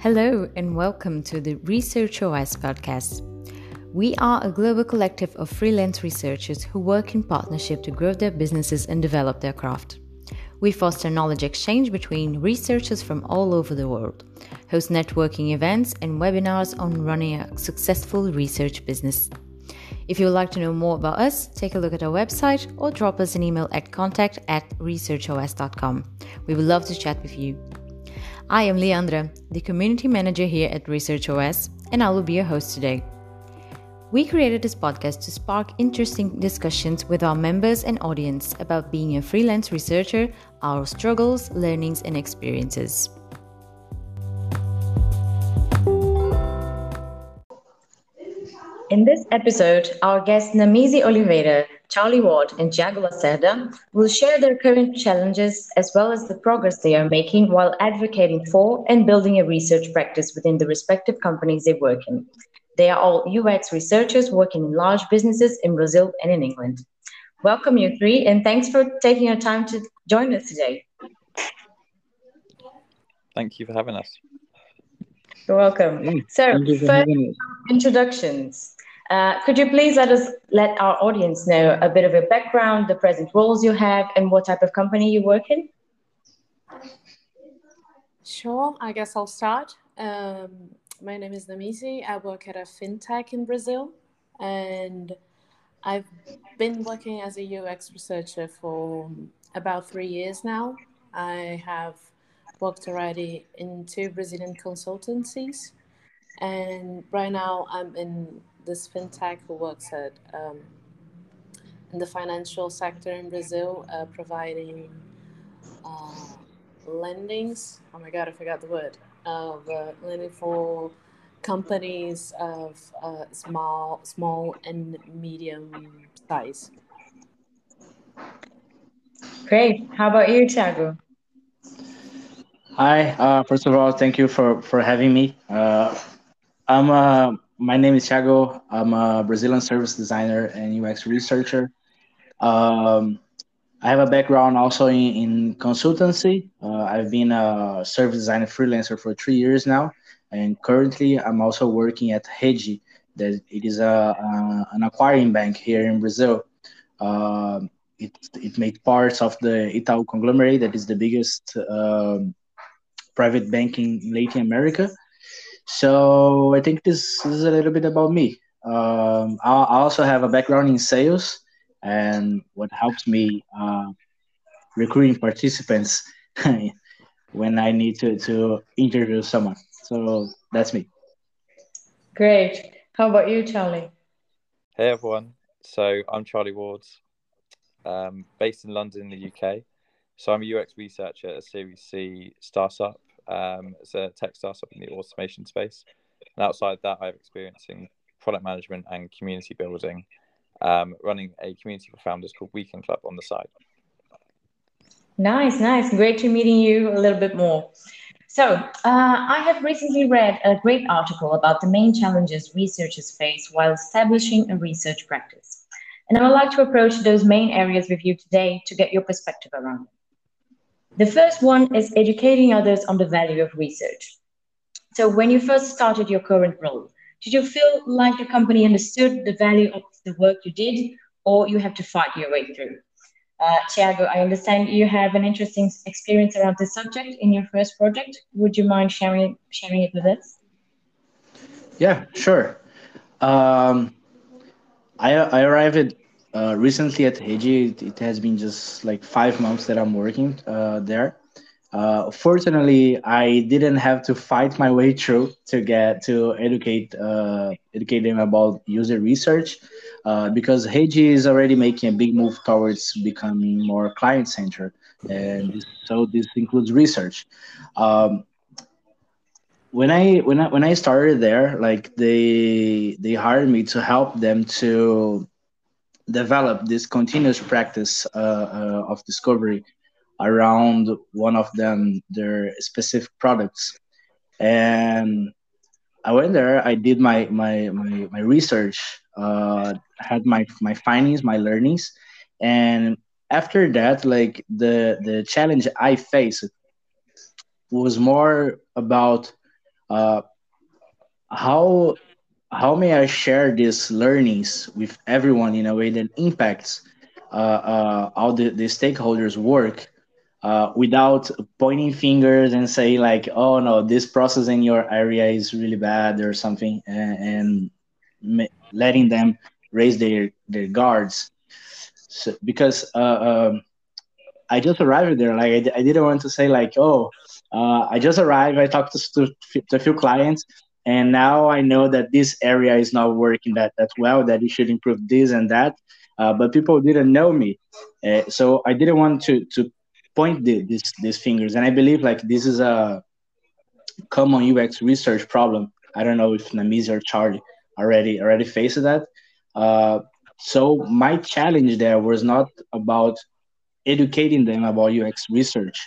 Hello, and welcome to the Research OS podcast. We are a global collective of freelance researchers who work in partnership to grow their businesses and develop their craft. We foster knowledge exchange between researchers from all over the world, host networking events and webinars on running a successful research business. If you would like to know more about us, take a look at our website or drop us an email at contact at researchos.com. We would love to chat with you. I am Leandra, the community manager here at Research OS, and I will be your host today. We created this podcast to spark interesting discussions with our members and audience about being a freelance researcher, our struggles, learnings, and experiences. In this episode, our guests Namisi Oliveira, Charlie Ward, and Thiago Lacerda will share their current challenges as well as the progress they are making while advocating for and building a research practice within the respective companies they work in. They are all UX researchers working in large businesses in Brazil and in England. Welcome, you three, and thanks for taking your time to join us today. Thank you for having us. You're welcome. So, first introductions. Uh, could you please let us let our audience know a bit of your background, the present roles you have, and what type of company you work in? Sure, I guess I'll start. Um, my name is Namisi. I work at a fintech in Brazil, and I've been working as a UX researcher for about three years now. I have worked already in two Brazilian consultancies, and right now I'm in this fintech who works at um, in the financial sector in Brazil, uh, providing uh, lendings. Oh my God, I forgot the word. Of uh, lending for companies of uh, small, small and medium size. Great. How about you, Thiago? Hi. Uh, first of all, thank you for for having me. Uh, I'm a my name is Thiago. I'm a Brazilian service designer and UX researcher. Um, I have a background also in, in consultancy. Uh, I've been a service designer freelancer for three years now, and currently I'm also working at Rede. That it is a, a an acquiring bank here in Brazil. Uh, it it made parts of the Itaú conglomerate, that is the biggest um, private bank in Latin America so I think this, this is a little bit about me. Um, I, I, also have a background in sales, and what helps me uh, recruiting participants when I need to, to interview someone. So that's me. Great. How about you, Charlie? Hey, everyone. So I'm Charlie Wards, um, based in London, in the UK. So I'm a UX researcher at a Series C startup um, as a tech startup in the automation space. And outside that, I have experience in product management and community building, um, running a community for founders called Weekend Club on the side. Nice, nice. Great to meeting you a little bit more. So, uh, I have recently read a great article about the main challenges researchers face while establishing a research practice. And I would like to approach those main areas with you today to get your perspective around them. The first one is educating others on the value of research. So, when you first started your current role, did you feel like the company understood the value of the work you did, or you have to fight your way through? Uh, Thiago, I understand you have an interesting experience around this subject in your first project. Would you mind sharing sharing it with us? Yeah, sure. Um, I I arrived uh, recently at Rede, it, it, has been just like five months that I'm working uh, there. Uh, fortunately, I didn't have to fight my way through to get to educate uh, educate them about user research, uh, because Rede is already making a big move towards becoming more client centered, and so this includes research. Um, when I when I when I started there, like they they hired me to help them to develop this continuous practice uh, uh, of discovery around one of them their specific products. And i went there i did my my my, my research uh, had my my findings my learnings. And after that like the the challenge i faced was more about uh, how how may I share these learnings with everyone in a way that impacts uh, uh, all the, the stakeholders' work uh, without pointing fingers and say like, oh no, this process in your area is really bad or something, and, and letting them raise their their guards. So, because uh, um, I just arrived there, like I, I didn't want to say like, oh, uh, I just arrived. I talked to, to, to a few clients and now I know that this area is not working that that well. That it should improve this and that. Uh, but people didn't know me, uh, so I didn't want to to point the, these these fingers. And I believe like this is a common UX research problem. I don't know if Namisi or Charlie already already faced that. Uh, so my challenge there was not about educating them about UX research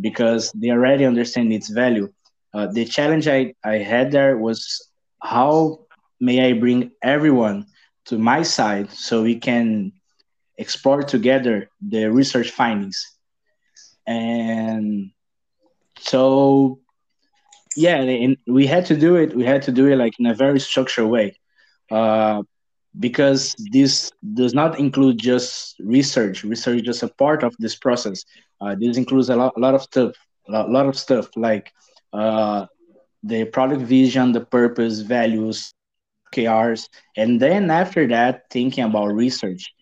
because they already understand its value uh, the challenge I, I had there was how may I bring everyone to my side so we can explore together the research findings. And so, yeah, and we had to do it. We had to do it like in a very structured way, uh, because this does not include just research. Research is just a part of this process. Uh, this includes a lot, a lot of stuff, a lot, a lot of stuff like uh, the product vision, the purpose, values, KRs, and then after that, thinking about research.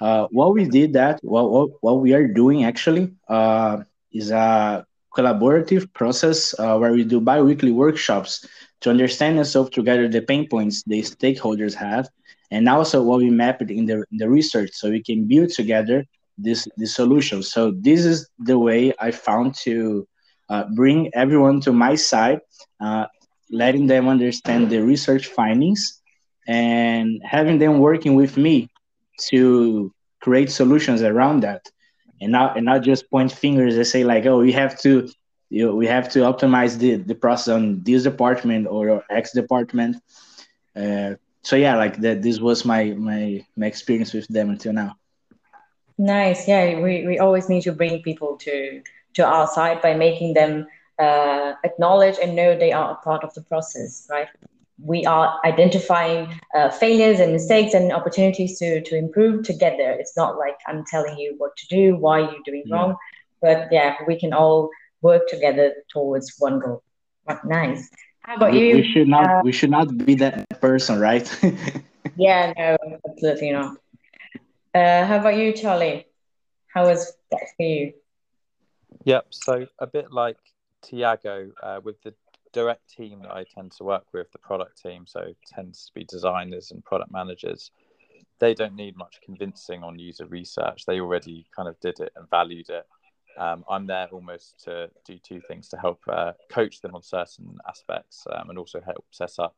Uh, what we did that, what, what, what we are doing actually uh, is a collaborative process uh, where we do bi-weekly workshops to understand and solve together the pain points the stakeholders have, and also what we mapped in the, in the research so we can build together this, this solution. So this is the way I found to uh, bring everyone to my side, uh, letting them understand the research findings, and having them working with me to create solutions around that, and not and not just point fingers and say like, oh, we have to. You know, we have to optimize the, the process on this department or X department. Uh, so yeah, like that. This was my my my experience with them until now. Nice. Yeah, we, we always need to bring people to to our side by making them uh, acknowledge and know they are a part of the process, right? We are identifying uh, failures and mistakes and opportunities to, to improve together. It's not like I'm telling you what to do, why you're doing yeah. wrong, but yeah, we can all work together towards one goal. Nice. How about we, you? We should not. Uh, we should not be that person, right? yeah, no, absolutely not. Uh, how about you, Charlie? How was that for you? Yep. So a bit like Thiago uh, with the direct team that I tend to work with, the product team, so tends to be designers and product managers. They don't need much convincing on user research. They already kind of did it and valued it. Um, I'm there almost to do two things to help uh, coach them on certain aspects um, and also help set up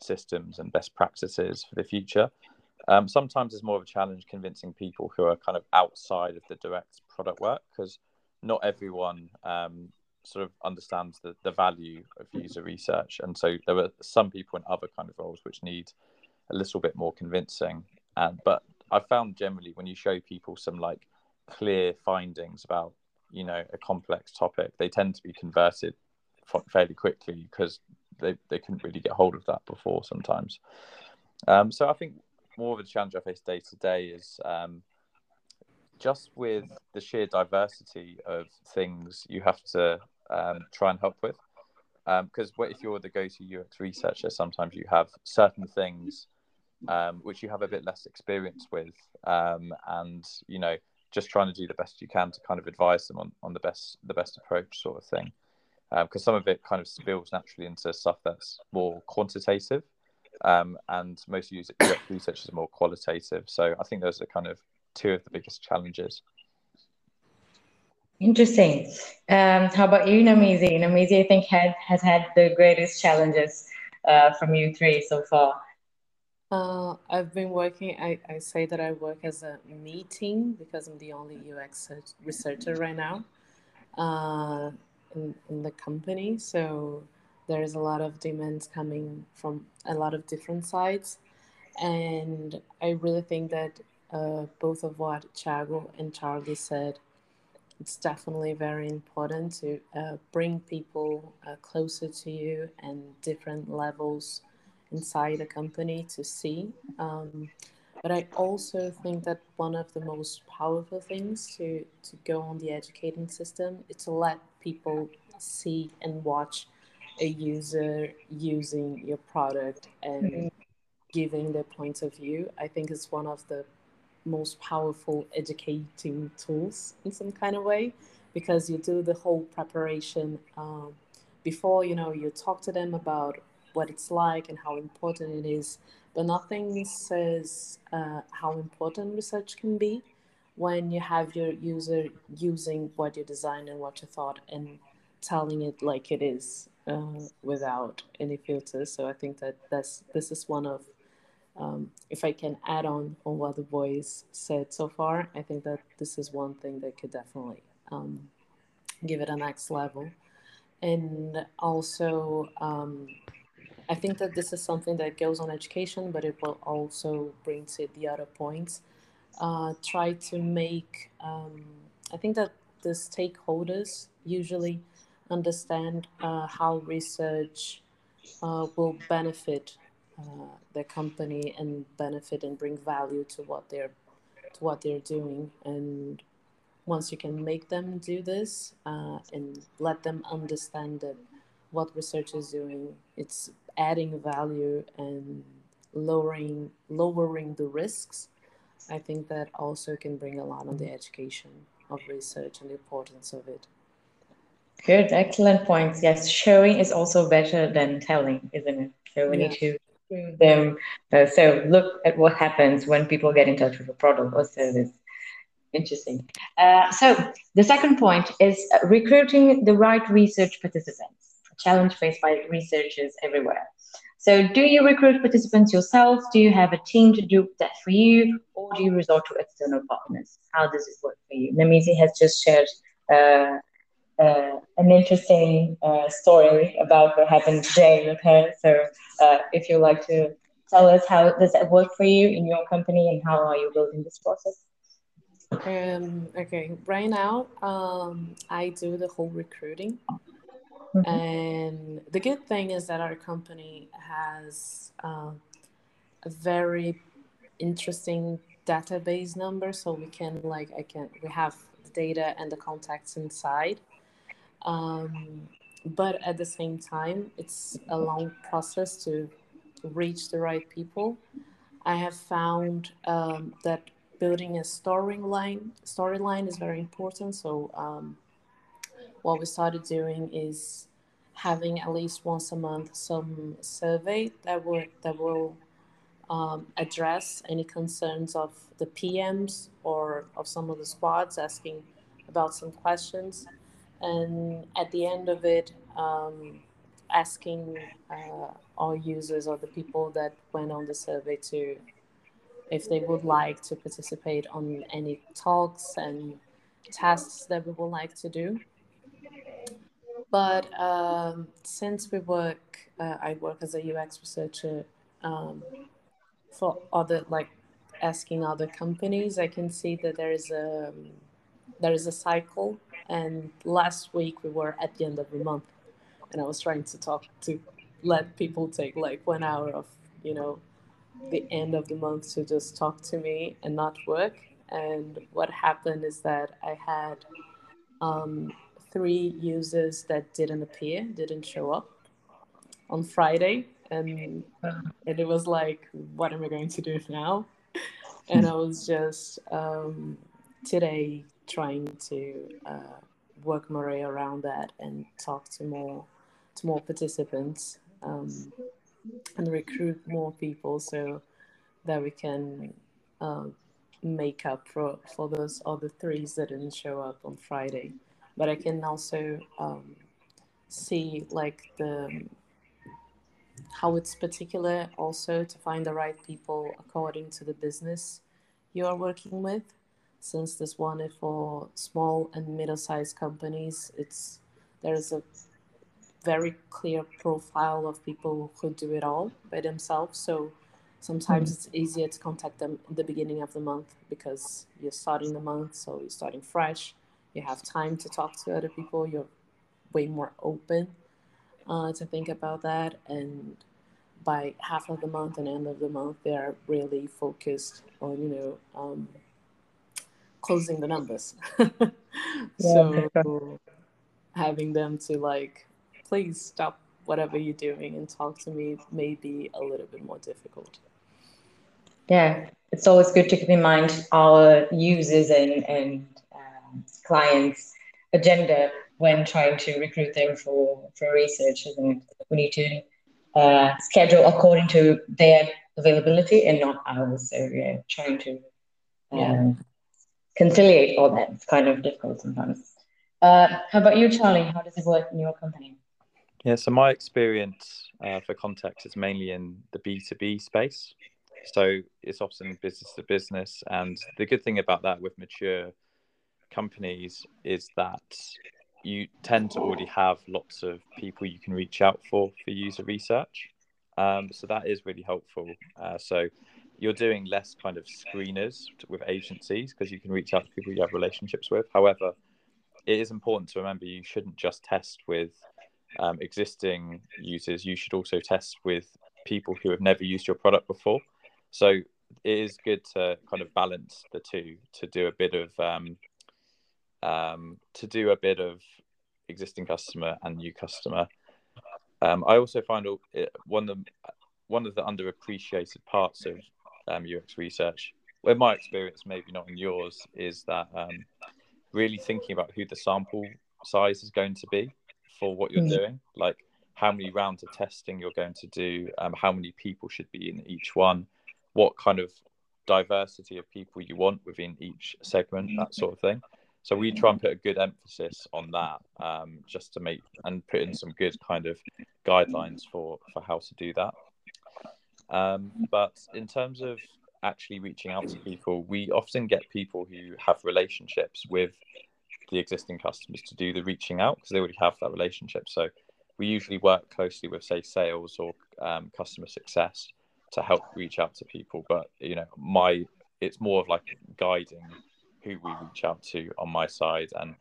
systems and best practices for the future. Um, sometimes it's more of a challenge convincing people who are kind of outside of the direct product work because not everyone um, sort of understands the, the value of user research. And so there were some people in other kind of roles which need a little bit more convincing. And but I found generally when you show people some like clear findings about you know a complex topic, they tend to be converted fairly quickly because they, they couldn't really get hold of that before sometimes. Um, so I think more of a challenge I face day to day is um, just with the sheer diversity of things you have to um, try and help with. Because um, if you're the go-to UX researcher, sometimes you have certain things um, which you have a bit less experience with, um, and you know, just trying to do the best you can to kind of advise them on, on the best the best approach, sort of thing. Because um, some of it kind of spills naturally into stuff that's more quantitative, um, and most UX research is more qualitative. So I think those are kind of two of the biggest challenges. Interesting. Um, how about you, Namisi? Namisi, I think, had, has had the greatest challenges uh, from you three so far. Uh, I've been working, I, I say that I work as a meeting because I'm the only UX researcher right now uh, in, in the company. So there's a lot of demands coming from a lot of different sides. And I really think that uh, both of what Thiago and Charlie said it's definitely very important to uh, bring people uh, closer to you and different levels inside a company to see. Um, but I also think that one of the most powerful things to, to go on the educating system is to let people see and watch a user using your product and mm-hmm. giving their point of view. I think is one of the most powerful educating tools in some kind of way because you do the whole preparation um, before you know you talk to them about what it's like and how important it is but nothing says uh, how important research can be when you have your user using what you designed and what you thought and telling it like it is uh, without any filters. So i think that that's this is one of um, if I can add on on what the boys said so far, I think that this is one thing that could definitely um, give it a next level. And also, um, I think that this is something that goes on education, but it will also bring to the other points. Uh, try to make, um, I think that the stakeholders usually understand uh, how research uh, will benefit uh, their company and benefit and bring value to what they're to what they're doing. And once you can make them do this uh, and let them understand that what research is doing it's adding value and lowering lowering the risks i think that also can bring a lot on the education of research and the importance of it. Good excellent points. Yes showing is also better than telling isn't it? So we yeah. need to them. Uh, so look at what happens when people get in touch with a product or service. Interesting. Uh, so the second point is recruiting the right research participants, a challenge faced by researchers everywhere. So do you recruit participants yourself? Do you have a team to do that for you? Or do you resort to external partners? How does it work for you? Namizi has just shared uh, uh, an interesting uh, story about what happened today with her. So, uh, if you'd like to tell us how does that work for you in your company and how are you building this process? Um, okay, right now um, I do the whole recruiting. Mm-hmm. And the good thing is that our company has uh, a very interesting database number so we can like i can we have the data and the contacts inside um, but at the same time, it's a long process to reach the right people. I have found um, that building a storyline storyline is very important. So um, what we started doing is having at least once a month some survey that will that will um, address any concerns of the PMs or of some of the squads asking about some questions and at the end of it, um, asking uh, our users or the people that went on the survey to if they would like to participate on any talks and tasks that we would like to do. But um, since we work, uh, I work as a UX researcher um, for other, like asking other companies, I can see that there is a there is a cycle and last week we were at the end of the month, and I was trying to talk to let people take like one hour of you know the end of the month to just talk to me and not work. And what happened is that I had um, three users that didn't appear, didn't show up on Friday. And, and it was like, what am I going to do now? And I was just um, today trying to uh, work my way around that and talk to more to more participants um, and recruit more people so that we can uh, make up for, for those other threes that didn't show up on Friday. But I can also um, see like the how it's particular also to find the right people according to the business you are working with since this one is for small and middle-sized companies, it's there's a very clear profile of people who do it all by themselves. So sometimes mm-hmm. it's easier to contact them in the beginning of the month because you're starting the month, so you're starting fresh. you have time to talk to other people. You're way more open uh, to think about that. And by half of the month and end of the month, they are really focused on, you know, um, closing the numbers. so having them to like, please stop whatever you're doing and talk to me may be a little bit more difficult. Yeah, it's always good to keep in mind our users and, and um, clients' agenda when trying to recruit them for, for research. And we need to uh, schedule according to their availability and not ours. So yeah, trying to um, yeah. Conciliate all that. It's kind of difficult sometimes. Uh, how about you, Charlie? How does it work in your company? Yeah, so my experience uh, for context is mainly in the B2B space. So it's often business to business. And the good thing about that with mature companies is that you tend to already have lots of people you can reach out for for user research. Um, so that is really helpful. Uh, so you're doing less kind of screeners with agencies because you can reach out to people you have relationships with. However, it is important to remember you shouldn't just test with um, existing users. You should also test with people who have never used your product before. So it is good to kind of balance the two to do a bit of um, um, to do a bit of existing customer and new customer. Um, I also find one of the, one of the underappreciated parts of um, UX research, where my experience, maybe not in yours, is that um, really thinking about who the sample size is going to be for what you're mm-hmm. doing, like how many rounds of testing you're going to do, um, how many people should be in each one, what kind of diversity of people you want within each segment, that sort of thing. So we try and put a good emphasis on that, um, just to make and put in some good kind of guidelines for for how to do that. Um, but in terms of actually reaching out to people, we often get people who have relationships with the existing customers to do the reaching out because they already have that relationship. So we usually work closely with, say, sales or um, customer success to help reach out to people. But you know, my it's more of like guiding who we reach out to on my side and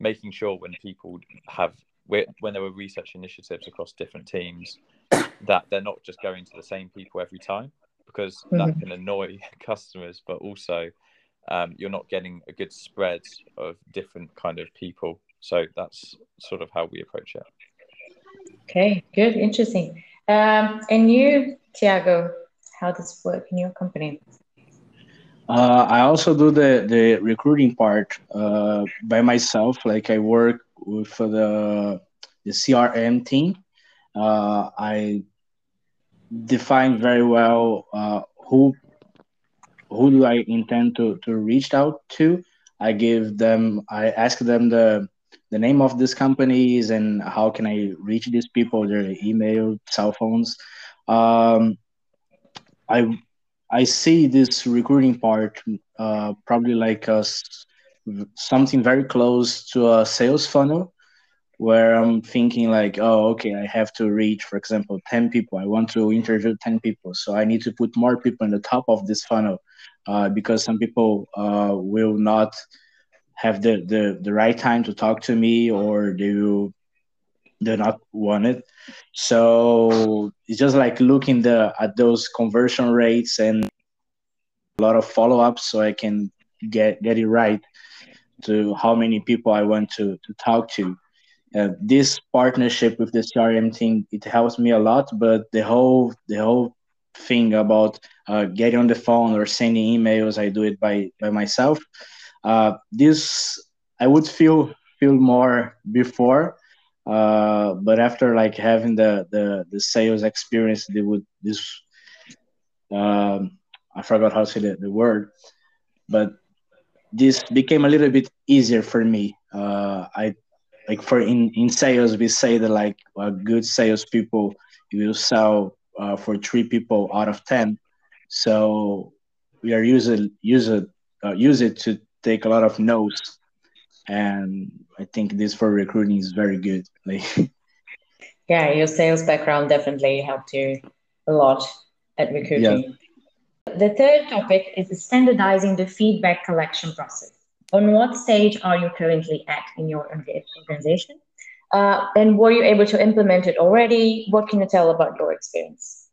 making sure when people have when there were research initiatives across different teams that they're not just going to the same people every time because mm-hmm. that can annoy customers but also um, you're not getting a good spread of different kind of people so that's sort of how we approach it okay good interesting um, and you thiago how does it work in your company uh, I also do the, the recruiting part uh, by myself. Like I work with the the CRM team. Uh, I define very well uh, who who do I intend to, to reach out to. I give them, I ask them the the name of these companies and how can I reach these people, their email, cell phones. Um, I I see this recruiting part uh, probably like a, something very close to a sales funnel where I'm thinking like, oh, okay, I have to reach, for example, 10 people. I want to interview 10 people. So I need to put more people in the top of this funnel uh, because some people uh, will not have the, the, the right time to talk to me or they will they're not wanted. So it's just like looking the at those conversion rates and a lot of follow ups so I can get get it right to how many people I want to to talk to. Uh, this partnership with the CRM team it helps me a lot, but the whole the whole thing about uh, getting on the phone or sending emails, I do it by by myself. Uh, this I would feel feel more before uh, but after like having the the, the sales experience, they would this um, I forgot how to say the, the word, but this became a little bit easier for me. Uh, I like for in in sales we say that like a good salespeople you will sell uh, for three people out of ten. So we are using use it uh, use it to take a lot of notes and I think this for recruiting is very good. Like, yeah, your sales background definitely helped you a lot at recruiting. Yeah. The third topic is standardizing the feedback collection process. On what stage are you currently at in your organization? Uh, and were you able to implement it already? What can you tell about your experience?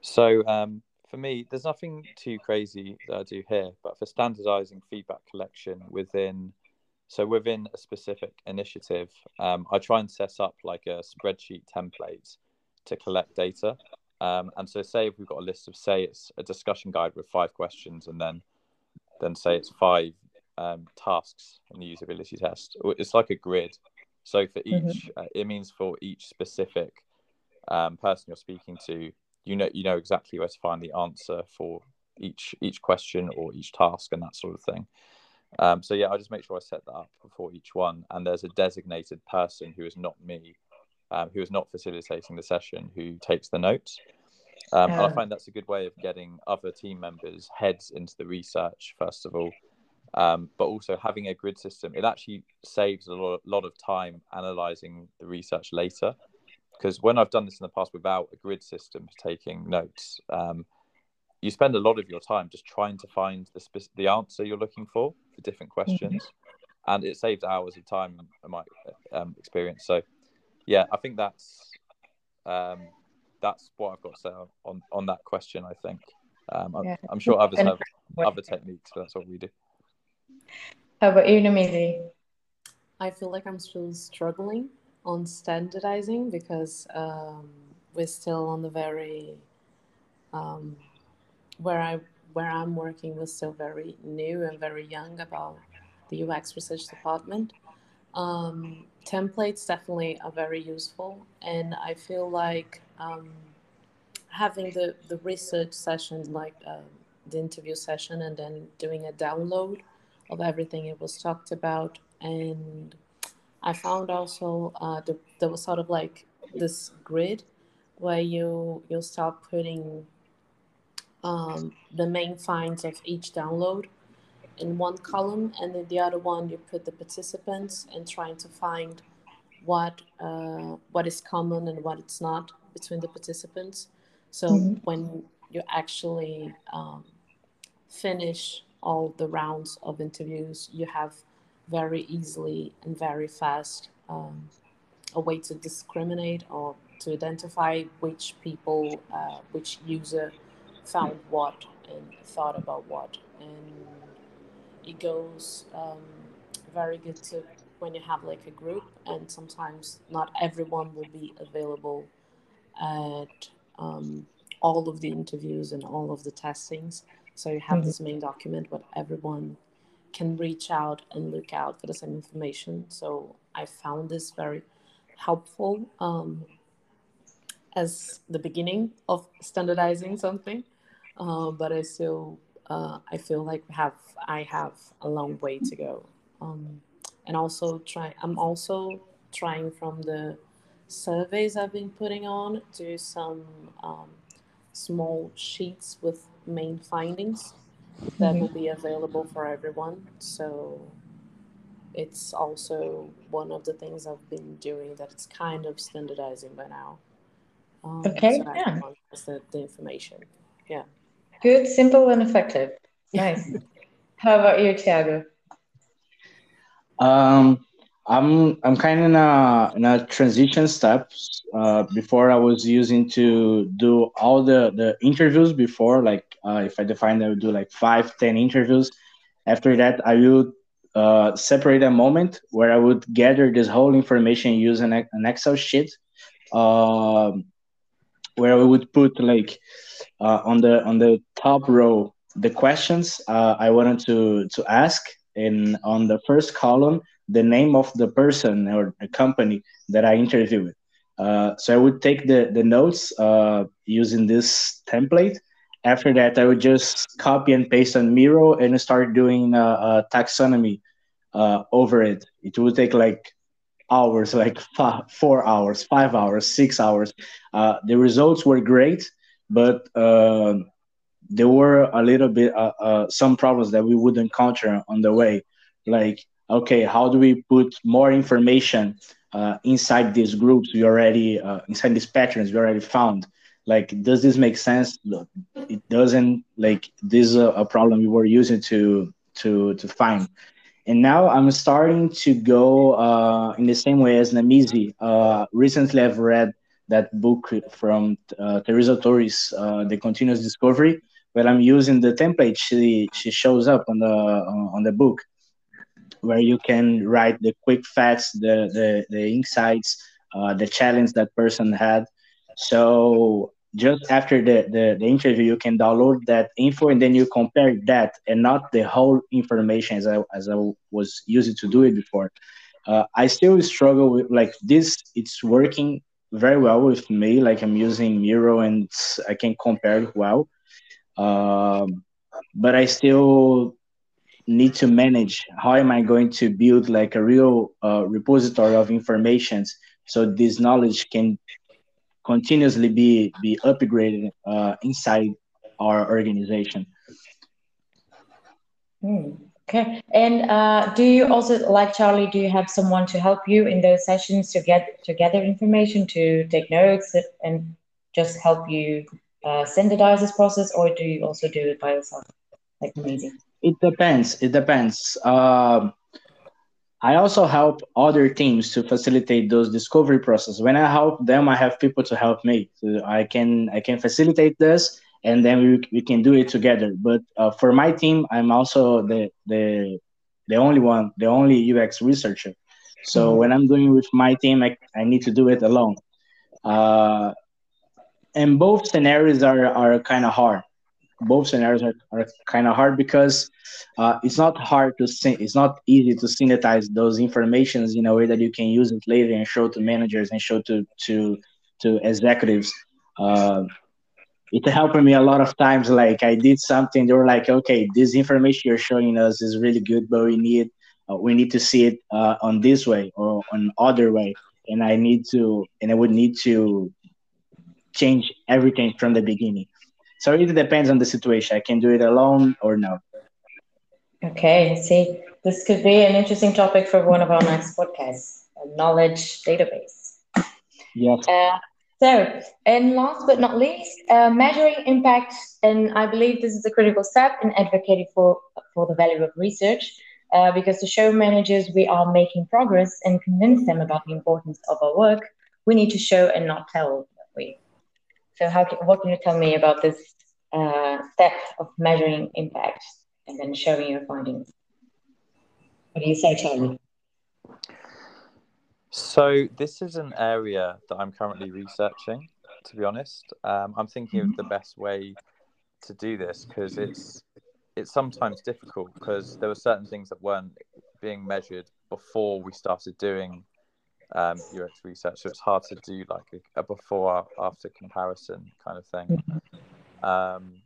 So, um, for me, there's nothing too crazy that I do here, but for standardizing feedback collection within, so within a specific initiative, um, I try and set up like a spreadsheet template to collect data. Um, and so, say if we've got a list of, say, it's a discussion guide with five questions, and then then say it's five um, tasks in the usability test. It's like a grid. So for mm-hmm. each, mm-hmm. uh, it means for each specific um, person you're speaking to, you know, you know exactly where to find the answer for each each question or each task and that sort of thing. Um, so yeah, I just make sure I set that up before each one, and there's a designated person who is not me, um, who is not facilitating the session, who takes the notes. Um. I find that's a good way of getting other team members' heads into the research, first of all, um, but also having a grid system. It actually saves a lot, lot of time analyzing the research later. Because when I've done this in the past without a grid system for taking notes, um, you spend a lot of your time just trying to find the spe- the answer you're looking for for different mm-hmm. questions, mm-hmm. and it saves hours of time in my um, experience. So, yeah, I think that's um, that's what I've got to say on on that question. I think um, I'm, yeah. I'm, sure others have other techniques, but that's what we do. How about you, Namisi? I feel like I'm still struggling on standardizing because um, we're still on the very um, where I where I'm working was still very new and very young about the UX research department. Um, templates definitely are very useful, and I feel like um, having the the research session, like uh, the interview session, and then doing a download of everything it was talked about, and I found also uh, the, there was sort of like this grid where you you start putting um, the main finds of each download in one column, and in the other one you put the participants and trying to find what uh, what is common and what it's not between the participants. So mm-hmm. when you actually um, finish all the rounds of interviews, you have very easily and very fast um, a way to discriminate or to identify which people, uh, which user found what and thought about what. And it goes um, very good to when you have like a group, and sometimes not everyone will be available at um, all of the interviews and all of the testings. So you have mm-hmm. this main document where everyone can reach out and look out for the same information. So I found this very helpful um, as the beginning of standardizing something. Uh, but I still uh, I feel like have I have a long way to go. Um, and also try I'm also trying from the surveys I've been putting on do some um, small sheets with main findings that will mm-hmm. be available for everyone. So it's also one of the things I've been doing that it's kind of standardizing by now. Um, okay, so yeah. The, the information. Yeah. Good, simple, and effective. Nice. How about you, Thiago? Um, I'm I'm kind of in a in a transition step. Uh, before I was using to do all the the interviews before, like uh, if I define, I would do like five, ten interviews. After that, I would uh, separate a moment where I would gather this whole information using an Excel sheet, uh, where I would put like uh, on the on the top row the questions uh, I wanted to to ask, and on the first column the name of the person or the company that I interviewed. Uh, so I would take the the notes uh, using this template after that, I would just copy and paste on Miro and start doing a, a taxonomy uh, over it. It would take like hours, like five, four hours, five hours, six hours. Uh, the results were great, but uh, there were a little bit uh, uh, some problems that we would encounter on the way. Like, okay, how do we put more information uh, inside these groups we already inside these patterns we already found? like does this make sense it doesn't like this is a, a problem we were using to to to find. And now I'm starting to go uh, in the same way as Namisi. Uh, recently, I've read that book from uh, Teresa Torres, uh, The Continuous Discovery, where I'm using the template she, she shows up on the on the book, where you can write the quick facts, the the, the insights, uh, the challenge that person had. So just after the, the, the, interview, you can download that info and then you compare that and not the whole information as I, as I was used to do it before. Uh, I still struggle with like this. It's working very well with me. Like I'm using Miro and I can compare well. Um, but I still need to manage how am I going to build like a real uh, repository of informations so this knowledge can continuously be be upgraded uh, inside our organization. Mm, okay, and uh, do you also like Charlie? Do you have someone to help you in those sessions to get to gather information, to take notes, and just help you uh, standardize this process, or do you also do it by yourself? Like amazing. It depends. It depends. Um, I also help other teams to facilitate those discovery process. When I help them, I have people to help me. So I can I can facilitate this, and then we, we can do it together. But uh, for my team, I'm also the the the only one, the only UX researcher. So mm-hmm. when I'm doing with my team, I, I need to do it alone. Uh, and both scenarios are, are kind of hard both scenarios are, are kind of hard because uh, it's not hard to syn- it's not easy to synthesize those informations in a way that you can use it later and show to managers and show to to to executives. Uh, it helped me a lot of times like i did something they were like okay this information you're showing us is really good but we need uh, we need to see it uh, on this way or on other way. And i need to and i would need to change everything from the beginning so it depends on the situation. I can do it alone or no. Okay, see, this could be an interesting topic for one of our next podcasts, a knowledge database. Yes. Uh, so, and last but not least, uh, measuring impact, and I believe this is a critical step in advocating for, for the value of research, uh, because to show managers we are making progress and convince them about the importance of our work, we need to show and not tell so, how can, what can you tell me about this uh, step of measuring impact and then showing your findings? What do you say, Charlie? So, this is an area that I'm currently researching. To be honest, um, I'm thinking of the best way to do this because it's it's sometimes difficult because there were certain things that weren't being measured before we started doing um, UX research. So it's hard to do like a, a before after comparison kind of thing. Mm-hmm. Um,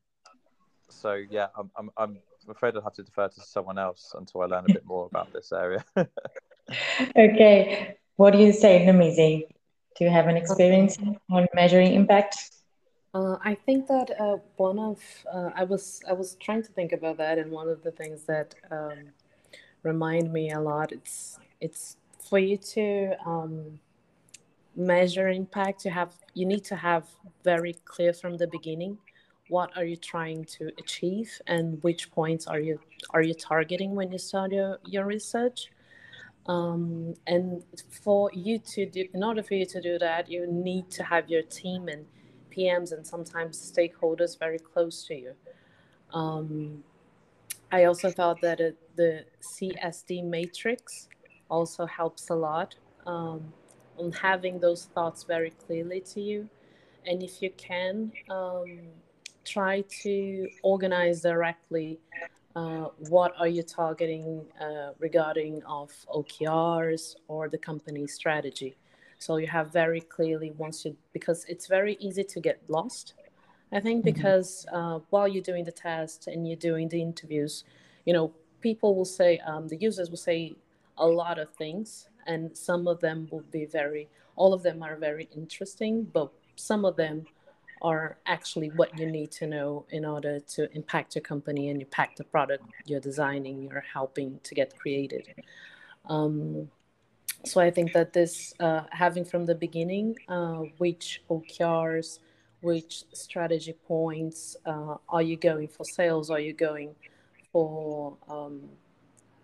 so yeah, I'm, I'm, I'm afraid I'll have to defer to someone else until I learn a bit more about this area. okay, what do you say, Namisi? Do you have an experience on measuring impact? Uh, I think that uh, one of uh, I was I was trying to think about that, and one of the things that um, remind me a lot it's it's for you to um, measure impact, you have you need to have very clear from the beginning what are you trying to achieve and which points are you are you targeting when you start your, your research. Um, and for you to do, in order for you to do that, you need to have your team and PMs and sometimes stakeholders very close to you. Um, I also thought that it, the CSD matrix also helps a lot um, on having those thoughts very clearly to you. And if you can, um, try to organize directly uh, what are you targeting uh, regarding of OKRs or the company strategy. So you have very clearly once you because it's very easy to get lost. I think mm-hmm. because uh, while you're doing the test and you're doing the interviews, you know people will say um, the users will say a lot of things and some of them will be very all of them are very interesting but some of them are actually what you need to know in order to impact your company and impact the product you're designing you're helping to get created. Um, so i think that this uh, having from the beginning uh, which okrs which strategy points uh, are you going for sales? Are you going for um,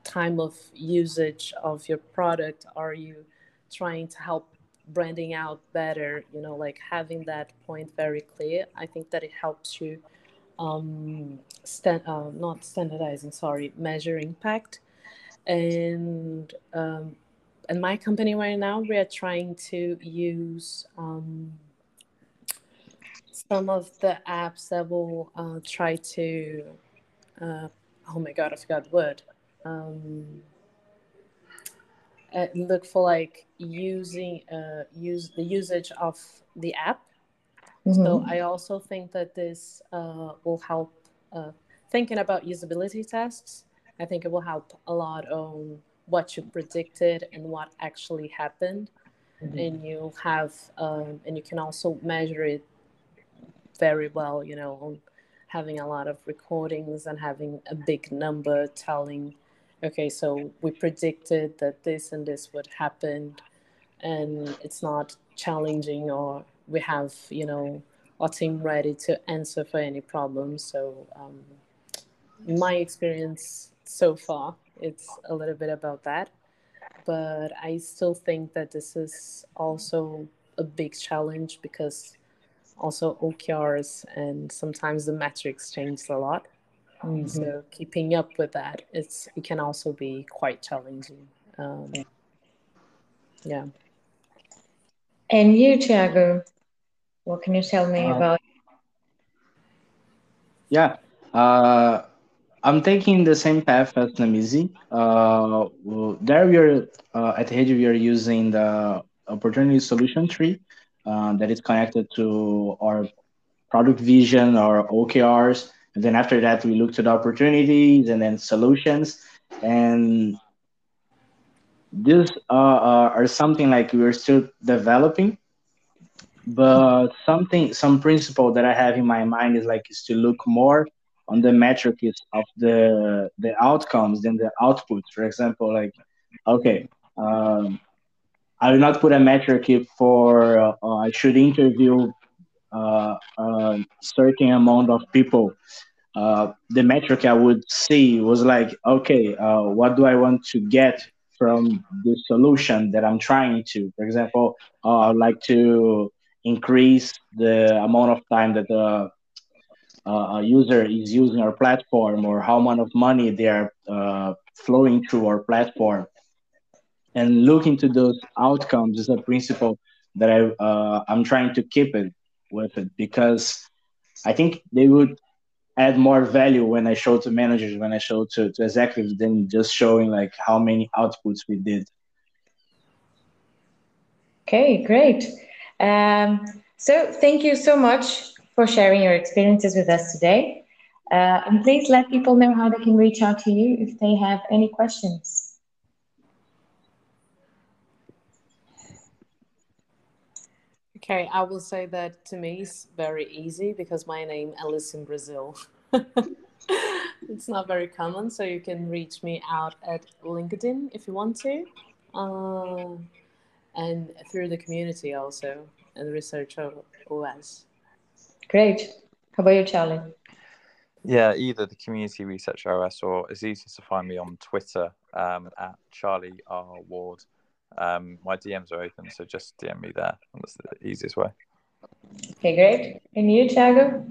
time of usage of your product? Are you trying to help branding out better? You know, like having that point very clear. I think that it helps you um, stand, uh, not standardizing, sorry, measure impact. And um, in my company right now, we are trying to use um, some of the apps that will uh, try to, uh, oh my God, I forgot the word. Um, uh, look for like using uh, use the usage of the app. Mm-hmm. So I also think that this uh, will help uh, thinking about usability tests. I think it will help a lot on what you predicted and what actually happened, mm-hmm. and you have um, and you can also measure it very well. You know, having a lot of recordings and having a big number telling okay, so we predicted that this and this would happen, and it's not challenging, or we have, you know, our team ready to answer for any problems. So, um, my experience so far, it's a little bit about that. But I still think that this is also a big challenge because also OKRs and sometimes the metrics change a lot. Mm-hmm. So keeping up with that, it's it can also be quite challenging. Um, yeah. And you, Thiago, what can you tell me uh, about? Yeah, uh, I'm taking the same path as Namisi. Uh, there we are uh, at Hedge, we are using the opportunity solution tree uh, that is connected to our product vision, our OKRs, and then after that, we looked at opportunities and then solutions. And these uh, are something like we're still developing. But something, some principle that I have in my mind is like is to look more on the metrics of the the outcomes than the outputs. For example, like okay, um, I will not put a metric for uh, I should interview uh, certain amount of people, uh, the metric I would see was like, okay, uh, what do I want to get from the solution that I'm trying to? For example, uh, I'd like to increase the amount of time that uh, a user is using our platform or how much of money they are uh, flowing through our platform. And look into those outcomes is a principle that I, uh, I'm trying to keep it with it because I think they would add more value when I show to managers, when I show to, to executives, than just showing like how many outputs we did. Okay, great. Um, so thank you so much for sharing your experiences with us today. Uh, and please let people know how they can reach out to you if they have any questions. Okay, I will say that to me is very easy because my name Alice in Brazil. it's not very common, so you can reach me out at LinkedIn if you want to, uh, and through the community also and the Research OS. Great. How about you, Charlie? Yeah, either the community research OS or it's easiest to find me on Twitter um, at Charlie R Ward um, my DMs are open, so just DM me there. That's the easiest way. Okay, great. And you, Thiago?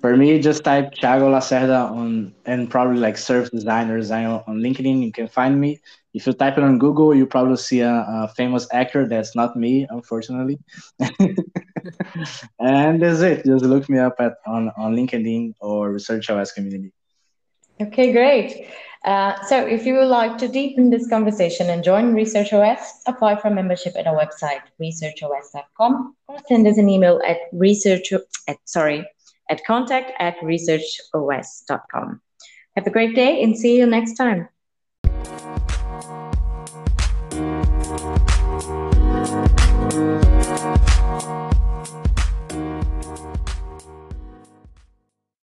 For me, just type Thiago Lacerda on and probably like surf design or design on LinkedIn. You can find me. If you type it on Google, you probably see a, a famous actor. That's not me, unfortunately. and that's it. Just look me up at on, on LinkedIn or Research OS community. Okay, great. Uh, so if you would like to deepen this conversation and join Research OS, apply for membership at our website, researchos.com, or send us an email at research at sorry at contact at researchos.com. Have a great day and see you next time.